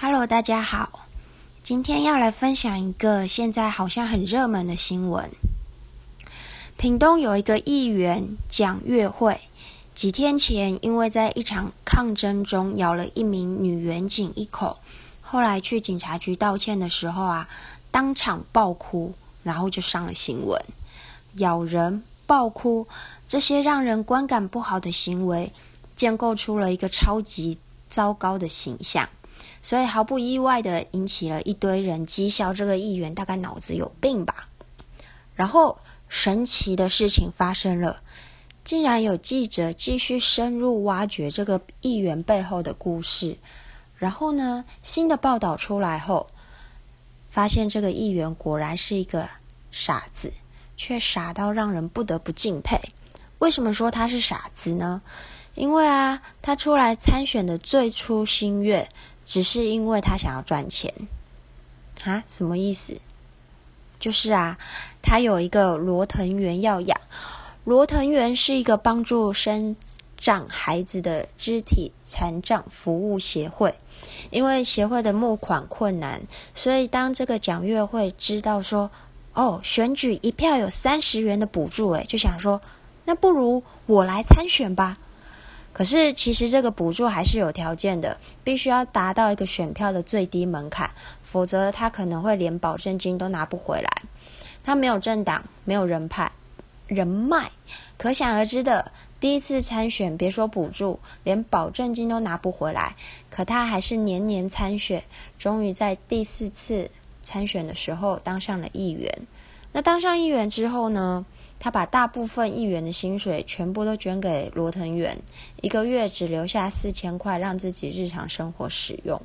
Hello，大家好，今天要来分享一个现在好像很热门的新闻。屏东有一个议员蒋月慧，几天前因为在一场抗争中咬了一名女员警一口，后来去警察局道歉的时候啊，当场爆哭，然后就上了新闻。咬人、爆哭这些让人观感不好的行为，建构出了一个超级糟糕的形象。所以毫不意外的引起了一堆人讥笑这个议员大概脑子有病吧。然后神奇的事情发生了，竟然有记者继续深入挖掘这个议员背后的故事。然后呢，新的报道出来后，发现这个议员果然是一个傻子，却傻到让人不得不敬佩。为什么说他是傻子呢？因为啊，他出来参选的最初心愿。只是因为他想要赚钱，啊？什么意思？就是啊，他有一个罗藤园要养。罗藤园是一个帮助生长孩子的肢体残障服务协会。因为协会的募款困难，所以当这个蒋月会知道说，哦，选举一票有三十元的补助，诶，就想说，那不如我来参选吧。可是，其实这个补助还是有条件的，必须要达到一个选票的最低门槛，否则他可能会连保证金都拿不回来。他没有政党，没有人派人脉，可想而知的，第一次参选，别说补助，连保证金都拿不回来。可他还是年年参选，终于在第四次参选的时候当上了议员。那当上议员之后呢？他把大部分议员的薪水全部都捐给罗藤远，一个月只留下四千块让自己日常生活使用。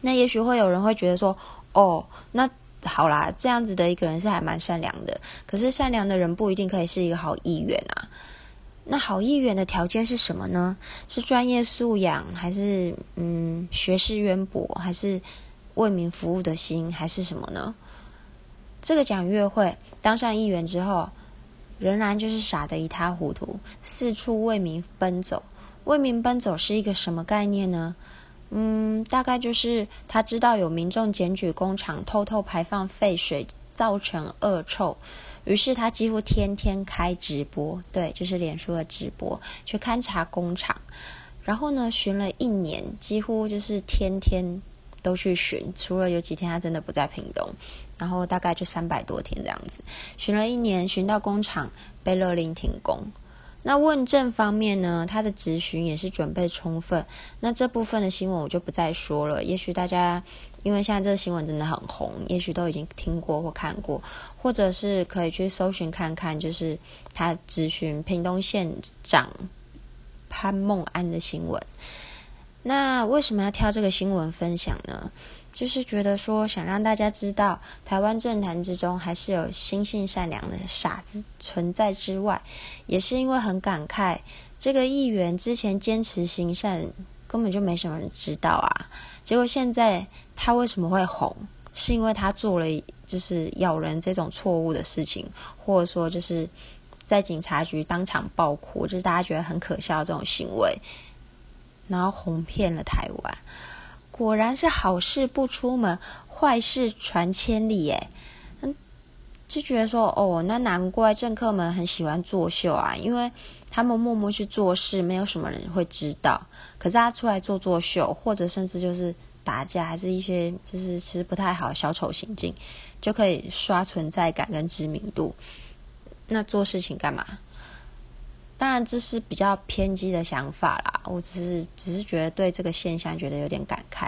那也许会有人会觉得说：“哦，那好啦，这样子的一个人是还蛮善良的。可是善良的人不一定可以是一个好议员啊。那好议员的条件是什么呢？是专业素养，还是嗯学识渊博，还是为民服务的心，还是什么呢？这个讲月会当上议员之后。仍然就是傻得一塌糊涂，四处为民奔走。为民奔走是一个什么概念呢？嗯，大概就是他知道有民众检举工厂偷偷排放废水，造成恶臭，于是他几乎天天开直播，对，就是脸书的直播，去勘察工厂。然后呢，巡了一年，几乎就是天天都去巡，除了有几天他真的不在屏东。然后大概就三百多天这样子，巡了一年，巡到工厂被勒令停工。那问政方面呢，他的质询也是准备充分。那这部分的新闻我就不再说了。也许大家因为现在这个新闻真的很红，也许都已经听过或看过，或者是可以去搜寻看看，就是他质询屏东县长潘孟安的新闻。那为什么要挑这个新闻分享呢？就是觉得说，想让大家知道，台湾政坛之中还是有心性善良的傻子存在之外，也是因为很感慨，这个议员之前坚持行善，根本就没什么人知道啊。结果现在他为什么会红？是因为他做了就是咬人这种错误的事情，或者说就是在警察局当场爆哭，就是大家觉得很可笑这种行为，然后哄骗了台湾。果然是好事不出门，坏事传千里。哎，嗯，就觉得说，哦，那难怪政客们很喜欢作秀啊，因为他们默默去做事，没有什么人会知道。可是他出来做作秀，或者甚至就是打架，还是一些就是其实不太好小丑行径，就可以刷存在感跟知名度。那做事情干嘛？当然，这是比较偏激的想法啦。我只是只是觉得对这个现象觉得有点感慨。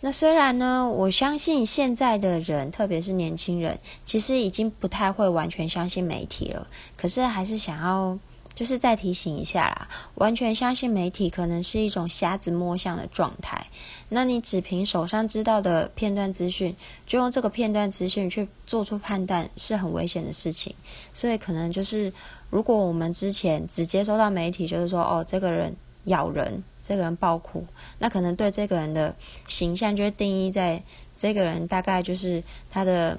那虽然呢，我相信现在的人，特别是年轻人，其实已经不太会完全相信媒体了。可是还是想要。就是再提醒一下啦，完全相信媒体可能是一种瞎子摸象的状态。那你只凭手上知道的片段资讯，就用这个片段资讯去做出判断，是很危险的事情。所以可能就是，如果我们之前只接收到媒体，就是说哦，这个人咬人，这个人暴哭，那可能对这个人的形象就会定义在这个人大概就是他的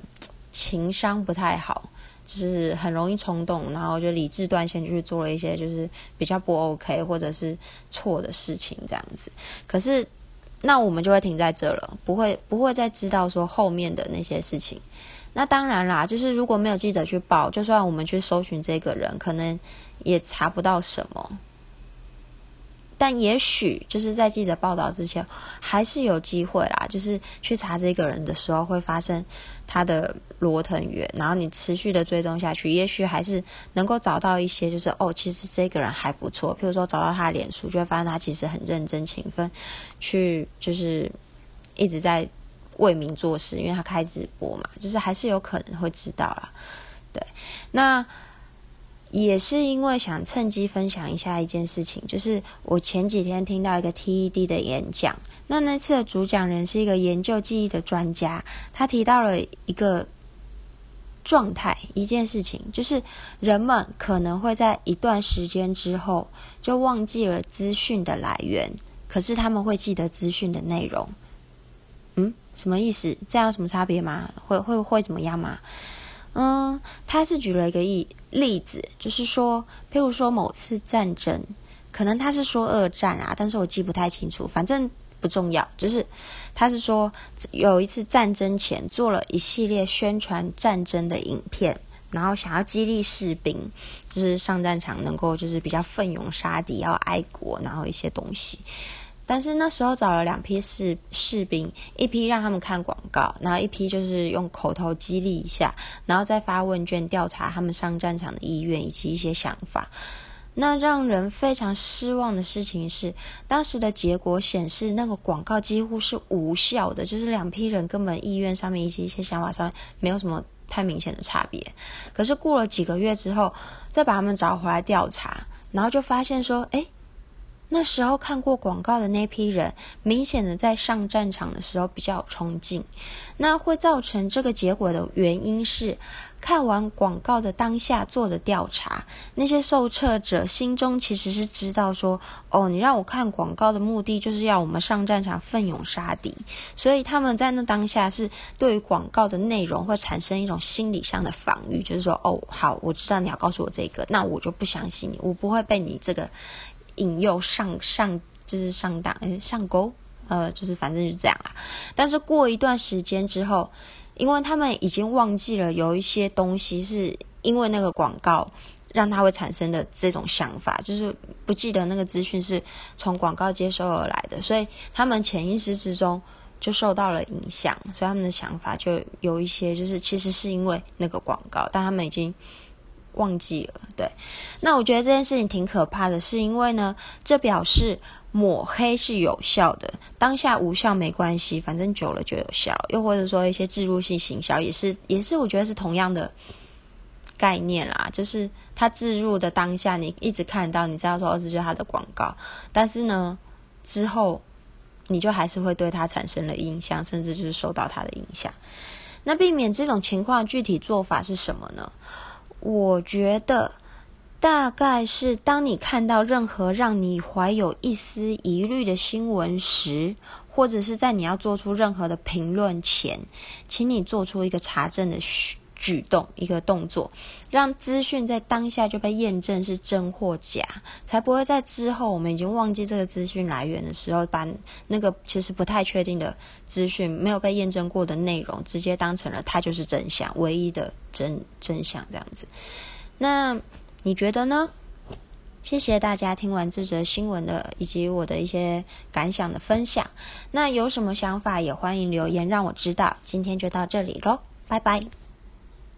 情商不太好。就是很容易冲动，然后就理智断线，就是做了一些就是比较不 OK 或者是错的事情这样子。可是那我们就会停在这了，不会不会再知道说后面的那些事情。那当然啦，就是如果没有记者去报，就算我们去搜寻这个人，可能也查不到什么。但也许就是在记者报道之前，还是有机会啦。就是去查这个人的时候，会发生他的罗藤源，然后你持续的追踪下去，也许还是能够找到一些，就是哦，其实这个人还不错。譬如说找到他的脸书，就会发现他其实很认真勤奋，去就是一直在为民做事，因为他开直播嘛，就是还是有可能会知道啦。对，那。也是因为想趁机分享一下一件事情，就是我前几天听到一个 TED 的演讲，那那次的主讲人是一个研究记忆的专家，他提到了一个状态，一件事情，就是人们可能会在一段时间之后就忘记了资讯的来源，可是他们会记得资讯的内容。嗯，什么意思？这样有什么差别吗？会会会怎么样吗？嗯，他是举了一个例例子，就是说，譬如说某次战争，可能他是说二战啊，但是我记不太清楚，反正不重要。就是他是说有一次战争前做了一系列宣传战争的影片，然后想要激励士兵，就是上战场能够就是比较奋勇杀敌，要爱国，然后一些东西。但是那时候找了两批士士兵，一批让他们看广告，然后一批就是用口头激励一下，然后再发问卷调查他们上战场的意愿以及一些想法。那让人非常失望的事情是，当时的结果显示，那个广告几乎是无效的，就是两批人根本意愿上面以及一些想法上面没有什么太明显的差别。可是过了几个月之后，再把他们找回来调查，然后就发现说，哎。那时候看过广告的那批人，明显的在上战场的时候比较有冲劲。那会造成这个结果的原因是，看完广告的当下做的调查，那些受测者心中其实是知道说，哦，你让我看广告的目的就是要我们上战场奋勇杀敌，所以他们在那当下是对于广告的内容会产生一种心理上的防御，就是说，哦，好，我知道你要告诉我这个，那我就不相信你，我不会被你这个。引诱上上就是上当，哎，上钩，呃，就是反正就是这样啦。但是过一段时间之后，因为他们已经忘记了有一些东西是因为那个广告让他会产生的这种想法，就是不记得那个资讯是从广告接收而来的，所以他们潜意识之中就受到了影响，所以他们的想法就有一些就是其实是因为那个广告，但他们已经。忘记了，对。那我觉得这件事情挺可怕的，是因为呢，这表示抹黑是有效的，当下无效没关系，反正久了就有效。又或者说一些植入性行销也是，也是我觉得是同样的概念啦，就是它置入的当下，你一直看到，你知道说，儿子就是他的广告，但是呢，之后你就还是会对他产生了印象，甚至就是受到他的影响。那避免这种情况，具体做法是什么呢？我觉得大概是当你看到任何让你怀有一丝疑虑的新闻时，或者是在你要做出任何的评论前，请你做出一个查证的举动，一个动作，让资讯在当下就被验证是真或假，才不会在之后我们已经忘记这个资讯来源的时候，把那个其实不太确定的资讯、没有被验证过的内容，直接当成了它就是真相，唯一的真真相这样子。那你觉得呢？谢谢大家听完这则新闻的以及我的一些感想的分享。那有什么想法也欢迎留言让我知道。今天就到这里喽，拜拜。